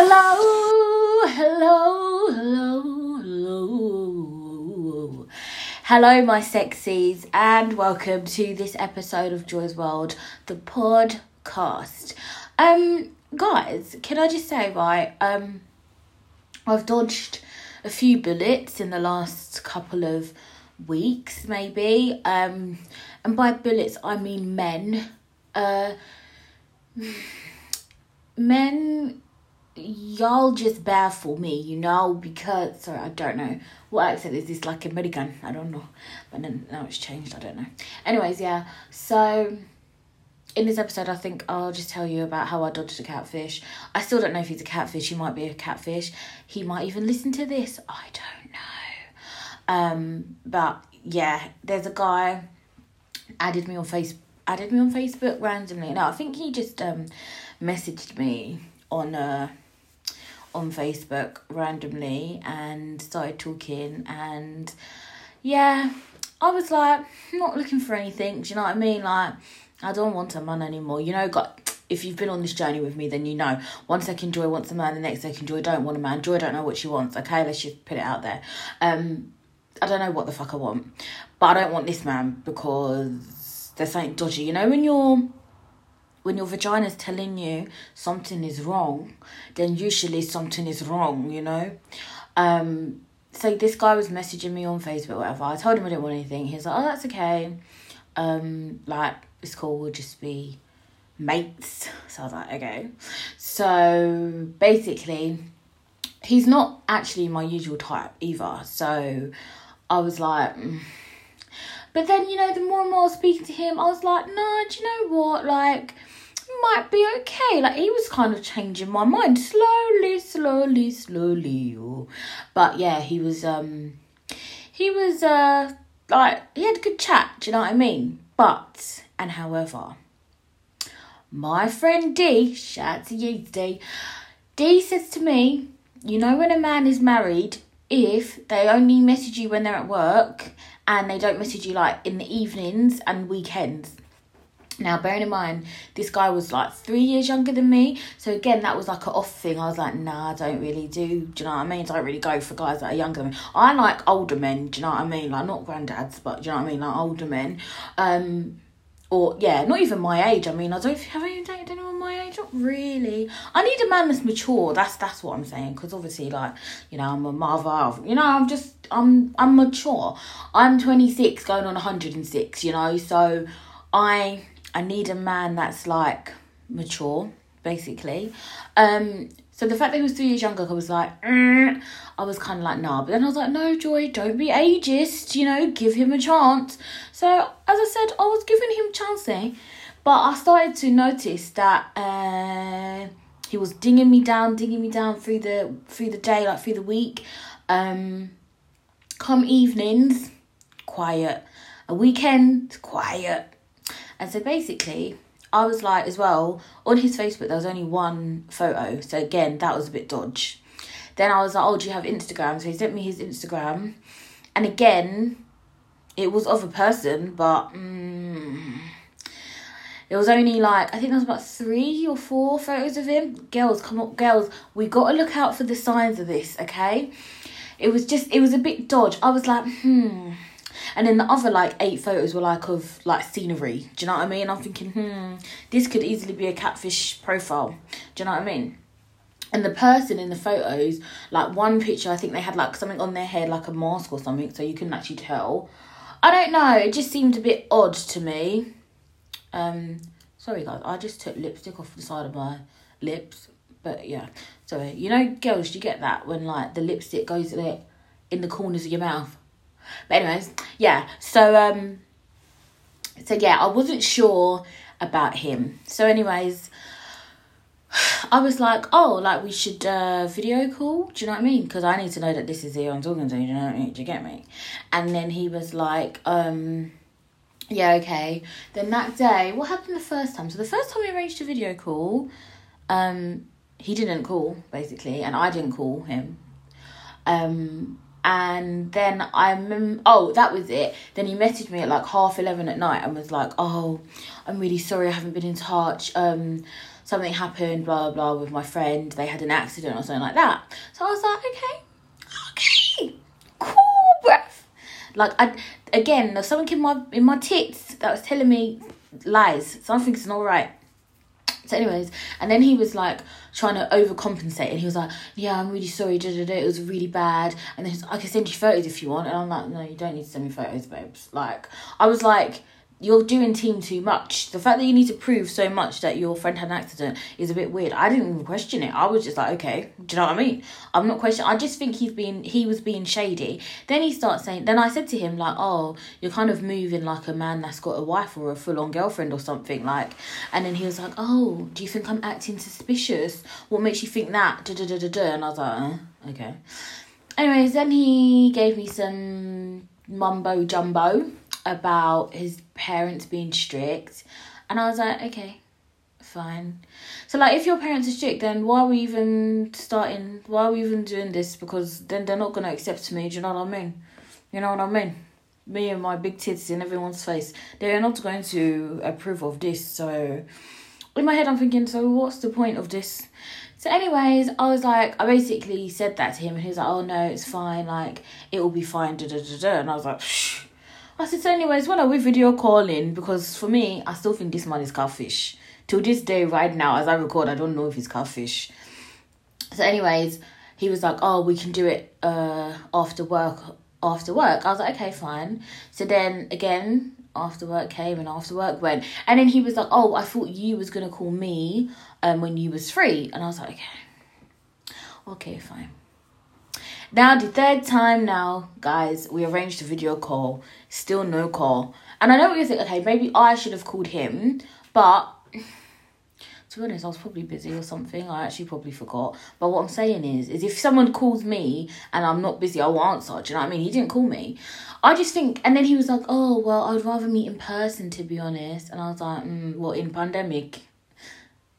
Hello, hello, hello, hello. Hello, my sexies, and welcome to this episode of Joy's World, the podcast. Um, guys, can I just say, right, um, I've dodged a few bullets in the last couple of weeks, maybe. Um, and by bullets, I mean men. Uh, men y'all just baffle me, you know, because sorry, I don't know what accent is this like American. I don't know, but then now it's changed. I don't know. Anyways, yeah. So in this episode, I think I'll just tell you about how I dodged a catfish. I still don't know if he's a catfish. He might be a catfish. He might even listen to this. I don't know. Um, but yeah, there's a guy added me on face added me on Facebook randomly. No, I think he just um messaged me on uh on Facebook randomly and started talking and yeah, I was like not looking for anything, do you know what I mean? Like I don't want a man anymore. You know, got if you've been on this journey with me, then you know. One second Joy wants a man, the next second Joy don't want a man. Joy don't know what she wants. Okay, let's just put it out there. Um, I don't know what the fuck I want, but I don't want this man because there's something dodgy. You know when you're when your vagina is telling you something is wrong, then usually something is wrong, you know? Um, so this guy was messaging me on Facebook, whatever. I told him I didn't want anything. He's like, oh, that's okay. Um, like, it's cool, we'll just be mates. So I was like, okay. So basically, he's not actually my usual type either. So I was like, mm. but then, you know, the more and more I was speaking to him, I was like, no, do you know what? Like, might be okay. Like he was kind of changing my mind slowly, slowly, slowly. But yeah, he was um he was uh like he had a good chat, do you know what I mean? But and however, my friend D, shout out to you D, D says to me, you know when a man is married, if they only message you when they're at work and they don't message you like in the evenings and weekends now, bearing in mind, this guy was like three years younger than me. So, again, that was like an off thing. I was like, nah, I don't really do. Do you know what I mean? I don't really go for guys that are younger than me. I like older men. Do you know what I mean? Like, not granddads, but do you know what I mean? Like, older men. Um, or, yeah, not even my age. I mean, I don't have I dated anyone my age? Not really. I need a man that's mature. That's that's what I'm saying. Because obviously, like, you know, I'm a mother. You know, I'm just, I'm, I'm mature. I'm 26 going on 106, you know? So, I I need a man that's like mature, basically. Um, so the fact that he was three years younger, I was like, mm. I was kind of like, nah. But then I was like, no, Joy, don't be ageist. You know, give him a chance. So as I said, I was giving him there, but I started to notice that uh, he was dinging me down, dinging me down through the through the day, like through the week. Um, come evenings, quiet. A weekend, quiet and so basically, I was like, as well, on his Facebook, there was only one photo. So again, that was a bit dodge. Then I was like, oh, do you have Instagram? So he sent me his Instagram. And again, it was of a person, but mm, it was only like, I think there was about three or four photos of him. Girls, come on, girls, we got to look out for the signs of this, okay? It was just, it was a bit dodge. I was like, hmm and then the other like eight photos were like of like scenery. Do you know what I mean? I'm thinking, hmm, this could easily be a catfish profile. Do you know what I mean? And the person in the photos, like one picture, I think they had like something on their head, like a mask or something, so you couldn't actually tell. I don't know. It just seemed a bit odd to me. Um, sorry guys, I just took lipstick off the side of my lips. But yeah, sorry. You know, girls, you get that when like the lipstick goes there in the corners of your mouth. But anyways, yeah. So um so yeah, I wasn't sure about him. So anyways, I was like, oh, like we should uh, video call. Do you know what I mean? Because I need to know that this is who I'm talking to. Do you know what I mean? Do you get me? And then he was like, um, yeah, okay. Then that day, what happened the first time? So the first time we arranged a video call, um, he didn't call basically, and I didn't call him. Um, and then I mem- oh that was it. Then he messaged me at like half eleven at night and was like, "Oh, I'm really sorry I haven't been in touch. Um, something happened, blah, blah, blah, with my friend. They had an accident or something like that. So I was like, okay, okay, cool, breath." Like, I, again, there's something in my, in my tits that was telling me lies. Something's not right. So, anyways, and then he was like trying to overcompensate, and he was like, "Yeah, I'm really sorry, da, da, da, it was really bad." And then he's, I can send you photos if you want, and I'm like, "No, you don't need to send me photos, babes." Like, I was like, you're doing team too much. The fact that you need to prove so much that your friend had an accident is a bit weird. I didn't even question it. I was just like, okay, do you know what I mean? I'm not questioning. I just think he's been he was being shady. Then he starts saying. Then I said to him like, oh, you're kind of moving like a man that's got a wife or a full on girlfriend or something like. And then he was like, oh, do you think I'm acting suspicious? What makes you think that? Da da da da da. And I was like, uh, okay. Anyways, then he gave me some mumbo jumbo about his parents being strict, and I was like, okay, fine. So like, if your parents are strict, then why are we even starting? Why are we even doing this? Because then they're not gonna accept me. Do you know what I mean? You know what I mean? Me and my big tits in everyone's face. They're not going to approve of this. So in my head, I'm thinking, so what's the point of this? So, anyways, I was like, I basically said that to him, and he was like, "Oh no, it's fine. Like, it will be fine." Da da da da. And I was like. I said, so anyways, when are we video calling? Because for me, I still think this man is catfish. Till this day, right now, as I record, I don't know if he's catfish. So, anyways, he was like, oh, we can do it uh after work. After work, I was like, okay, fine. So then again, after work came and after work went, and then he was like, oh, I thought you was gonna call me um when you was free, and I was like, okay, okay, fine. Now, the third time now, guys, we arranged a video call. Still no call. And I know what you think, okay, maybe I should have called him, but to be honest, I was probably busy or something. I actually probably forgot. But what I'm saying is, is if someone calls me and I'm not busy, I will answer. Do you know what I mean? He didn't call me. I just think, and then he was like, "Oh, well, I'd rather meet in person, to be honest." And I was like, mm, "What in pandemic?"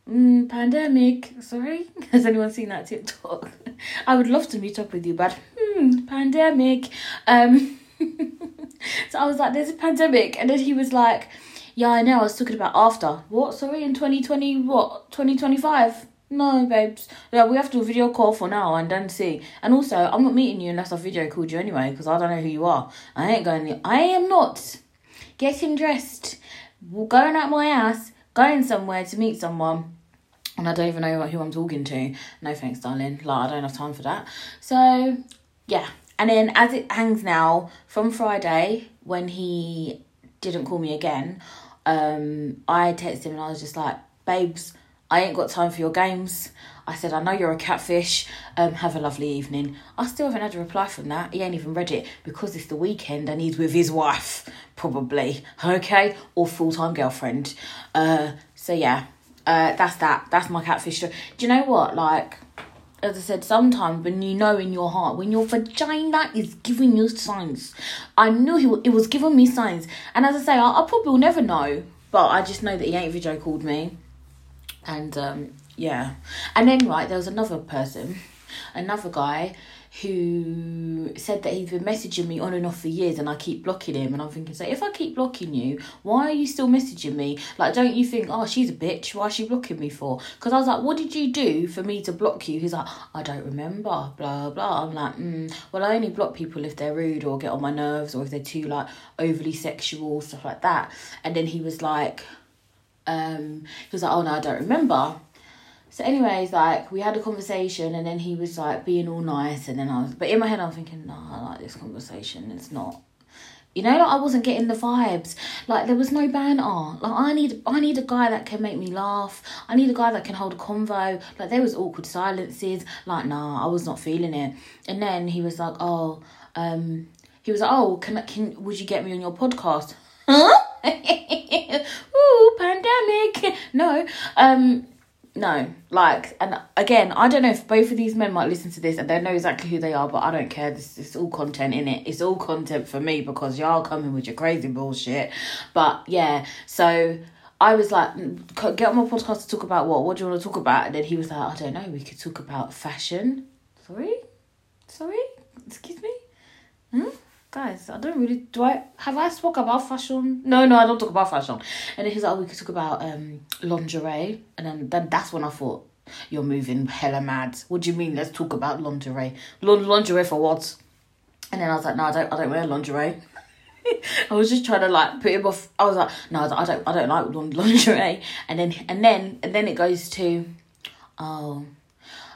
Mm, pandemic. Sorry, has anyone seen that TikTok? I would love to meet up with you, but hmm, pandemic. Um, so I was like, "There's a pandemic," and then he was like, "Yeah, I know. I was talking about after what? Sorry, in twenty twenty what? Twenty twenty five? No, babes. Yeah, we have to video call for now and then see. And also, I'm not meeting you unless I video called you anyway, because I don't know who you are. I ain't going. I am not getting dressed, going out my ass, going somewhere to meet someone and I don't even know who I'm talking to. No thanks, darling. Like I don't have time for that. So yeah, and then as it hangs now from Friday when he didn't call me again, um, I texted him and I was just like, babes, I ain't got time for your games. I said, I know you're a catfish. Um, have a lovely evening. I still haven't had a reply from that. He ain't even read it because it's the weekend and he's with his wife, probably. Okay? Or full time girlfriend. Uh, so yeah, uh, that's that. That's my catfish. Do you know what? Like, as I said, sometimes when you know in your heart, when your vagina is giving you signs, I knew he it was giving me signs. And as I say, I, I probably will never know, but I just know that he ain't video called me. And um, yeah, and then right there was another person, another guy who said that he's been messaging me on and off for years and I keep blocking him. And I'm thinking so if I keep blocking you why are you still messaging me? Like don't you think oh she's a bitch why is she blocking me for? Because I was like what did you do for me to block you? He's like I don't remember blah blah. I'm like mm, well I only block people if they're rude or get on my nerves or if they're too like overly sexual stuff like that. And then he was like um he was like oh no I don't remember so, anyways, like we had a conversation, and then he was like being all nice, and then I was, but in my head, I'm thinking, no, I like this conversation. It's not, you know, like I wasn't getting the vibes. Like there was no banter. Like I need, I need a guy that can make me laugh. I need a guy that can hold a convo. Like there was awkward silences. Like nah, I was not feeling it. And then he was like, oh, um, he was like, oh, can can would you get me on your podcast? Huh? Ooh, pandemic. No. Um no, like, and again, I don't know if both of these men might listen to this and they know exactly who they are, but I don't care. This is all content in it. It's all content for me because y'all coming with your crazy bullshit. But yeah, so I was like, mm, get on my podcast to talk about what? What do you want to talk about? And then he was like, I don't know. We could talk about fashion. Sorry, sorry, excuse me. Guys, I don't really do I have I spoke about fashion? No, no, I don't talk about fashion. And then he's like, we could talk about um lingerie, and then then that's when I thought you're moving hella mad. What do you mean? Let's talk about lingerie. L- lingerie for what? And then I was like, no, I don't, I don't wear lingerie. I was just trying to like put him off. I was like, no, I don't, I don't like lingerie. And then, and then, and then it goes to, oh,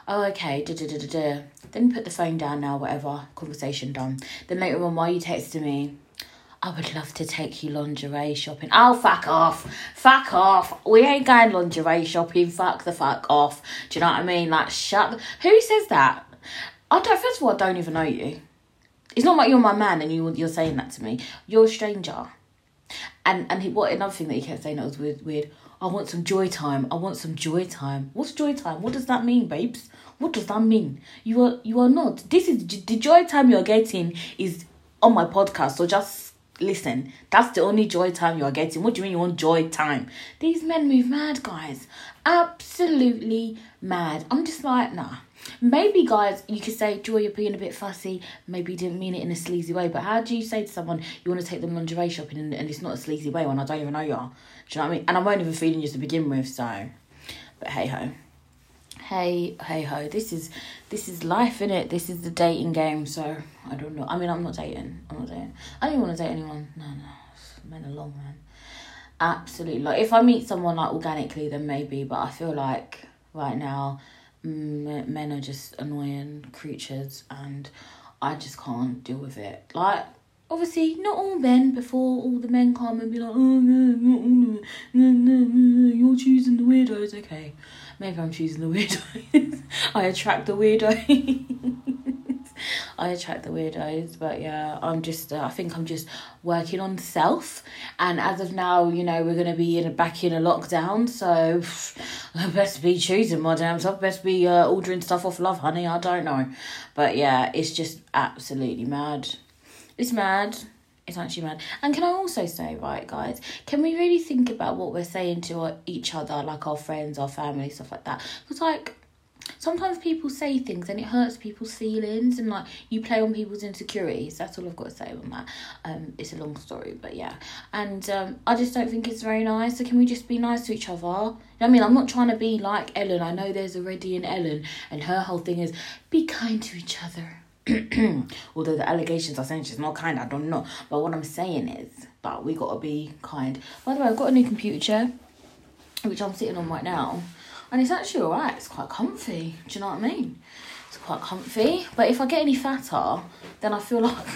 oh, okay, da da da da da. Then put the phone down now, whatever, conversation done. Then later on, while you texting me, I would love to take you lingerie shopping. Oh, fuck off. Fuck off. We ain't going lingerie shopping. Fuck the fuck off. Do you know what I mean? Like, shut. Who says that? I don't, first of all, I don't even know you. It's not like you're my man and you, you're saying that to me. You're a stranger. And and he, what another thing that he kept saying that was weird, weird. I want some joy time. I want some joy time. What's joy time? What does that mean, babes? What does that mean? You are you are not. This is the joy time you're getting is on my podcast. So just listen. That's the only joy time you are getting. What do you mean you want joy time? These men move mad, guys. Absolutely mad. I'm just like nah. Maybe, guys, you could say, Joy, you're being a bit fussy. Maybe you didn't mean it in a sleazy way. But how do you say to someone, you want to take them lingerie shopping and, and it's not a sleazy way when I don't even know you are? Do you know what I mean? And I won't even feeling you to begin with, so. But hey ho. Hey, hey ho. This is this is life, in it. This is the dating game, so I don't know. I mean, I'm not dating. I'm not dating. I don't want to date anyone. No, no. Men are long, man. Absolutely. Like, if I meet someone, like, organically, then maybe. But I feel like right now men are just annoying creatures and I just can't deal with it. Like, obviously, not all men before all the men come and be like, oh, no, no, no, you're choosing the weirdos. Okay, maybe I'm choosing the weirdos. I attract the weirdos. I attract the weirdos, but yeah, I'm just. Uh, I think I'm just working on self, and as of now, you know, we're gonna be in a, back in a lockdown, so I best be choosing my damn stuff. Best be uh, ordering stuff off Lovehoney. I don't know, but yeah, it's just absolutely mad. It's mad. It's actually mad. And can I also say, right, guys, can we really think about what we're saying to each other, like our friends, our family, stuff like that? Because, like, sometimes people say things and it hurts people's feelings and like you play on people's insecurities that's all i've got to say on that um it's a long story but yeah and um i just don't think it's very nice so can we just be nice to each other I mean, I'm not trying to be like Ellen. I know there's already an Ellen, and her whole thing is be kind to each other. Although the allegations are saying she's not kind, I don't know. But what I'm saying is, but we gotta be kind. By the way, I've got a new computer chair, which I'm sitting on right now and it's actually alright. It's quite comfy. Do you know what I mean? It's quite comfy. But if I get any fatter, then I feel like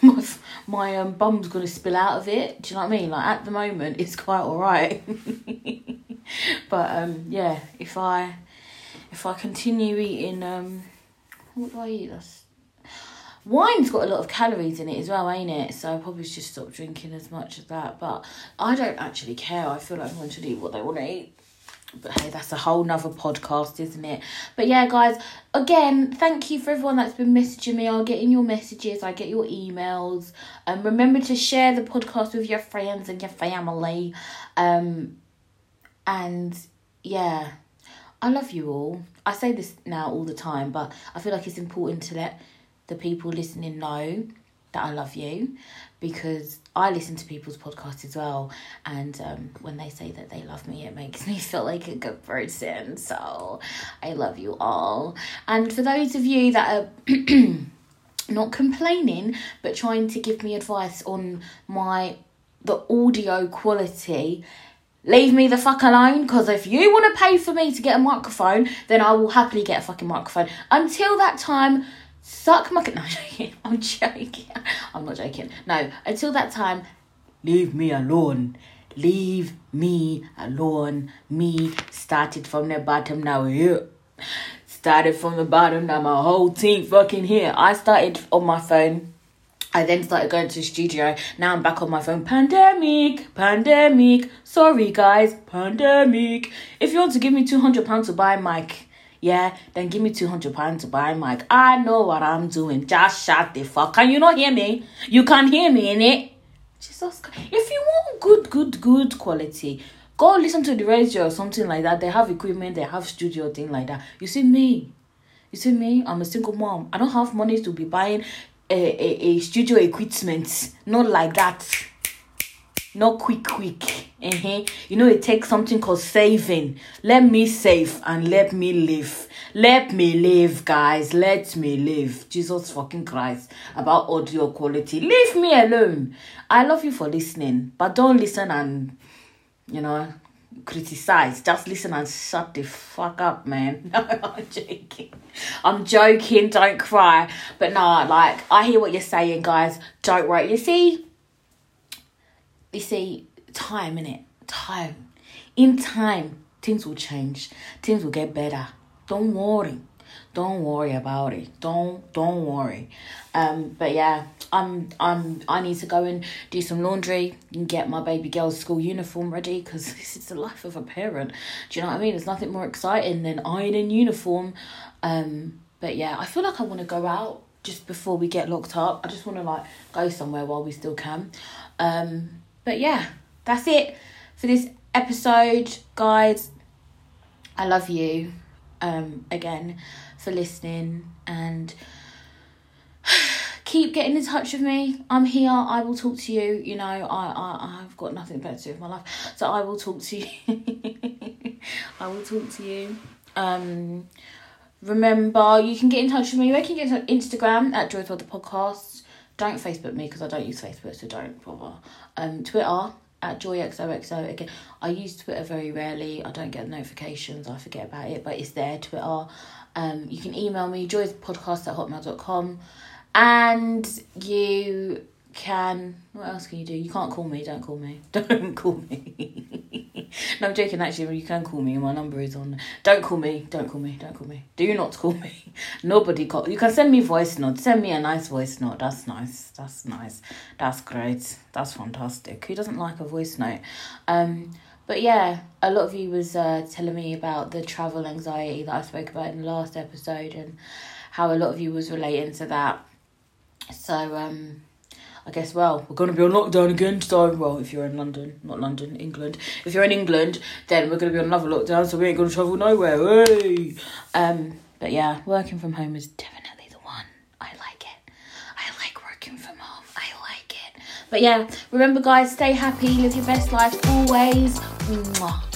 my my um, bum's gonna spill out of it. Do you know what I mean? Like at the moment, it's quite alright. but um, yeah, if I if I continue eating um, what do I eat? That's wine's got a lot of calories in it as well, ain't it? So I probably should stop drinking as much of that. But I don't actually care. I feel like everyone should eat what they want to eat but hey, that's a whole nother podcast, isn't it? But yeah, guys, again, thank you for everyone that's been messaging me. I'll get in your messages, I get your emails. Um, remember to share the podcast with your friends and your family. Um, and yeah, I love you all. I say this now all the time, but I feel like it's important to let the people listening know that I love you because I listen to people's podcasts as well, and um, when they say that they love me, it makes me feel like a good person. So I love you all. And for those of you that are not complaining but trying to give me advice on my the audio quality leave me the fuck alone because if you want to pay for me to get a microphone then i will happily get a fucking microphone until that time Suck my. No, I'm joking. I'm joking. I'm not joking. No, until that time, leave me alone. Leave me alone. Me started from the bottom, now here. Started from the bottom, now my whole team fucking here. I started on my phone. I then started going to the studio. Now I'm back on my phone. Pandemic, pandemic. Sorry guys, pandemic. If you want to give me two hundred pounds to buy a mic, yeah, then give me 200 pounds to buy mic. I know what I'm doing. Just shut the fuck. Can you not hear me? You can't hear me in it. Jesus Christ. If you want good, good, good quality, go listen to the radio or something like that. They have equipment, they have studio, thing like that. You see me. You see me? I'm a single mom. I don't have money to be buying a, a, a studio equipment. Not like that. Not quick, quick. Uh-huh. You know, it takes something called saving. Let me save and let me live. Let me live, guys. Let me live. Jesus fucking Christ. About audio quality. Leave me alone. I love you for listening, but don't listen and, you know, criticize. Just listen and shut the fuck up, man. No, I'm joking. I'm joking. Don't cry. But no, like I hear what you're saying, guys. Don't worry. You see, you see, time in it. Time. In time, things will change. Things will get better. Don't worry. Don't worry about it. Don't don't worry. Um, but yeah, I'm I'm I need to go and do some laundry and get my baby girl's school uniform ready because this is the life of a parent. Do you know what I mean? There's nothing more exciting than ironing uniform. Um, but yeah, I feel like I want to go out just before we get locked up. I just want to like go somewhere while we still can. Um, but yeah, that's it for this episode, guys. I love you um, again for listening and keep getting in touch with me. I'm here. I will talk to you. You know, I, I, I've got nothing better to do with my life. So I will talk to you. I will talk to you. Um, remember, you can get in touch with me. You can get on Instagram at Joy for the Podcast. Don't Facebook me because I don't use Facebook, so don't bother. Um, Twitter at joyxoxo again. I use twitter very rarely. I don't get notifications. I forget about it but it's there twitter. Um you can email me joyspodcast at hotmail.com and you can what else can you do? You can't call me don't call me. Don't call me. No i'm joking actually you can call me my number is on. Don't call me don't call me don't call me. Do not call me. Nobody call you can send me voice note send me a nice voice note. That's nice. That's nice. That's great. That's fantastic. Who doesn't like a voice note? Um but yeah a lot of you was uh, telling me about the travel anxiety that i spoke about in the last episode and how a lot of you was relating to that. So um I guess, well, we're going to be on lockdown again. So, well, if you're in London, not London, England. If you're in England, then we're going to be on another lockdown, so we ain't going to travel nowhere. Hey! Um, but yeah, working from home is definitely the one. I like it. I like working from home. I like it. But yeah, remember, guys, stay happy, live your best life always. Mwah.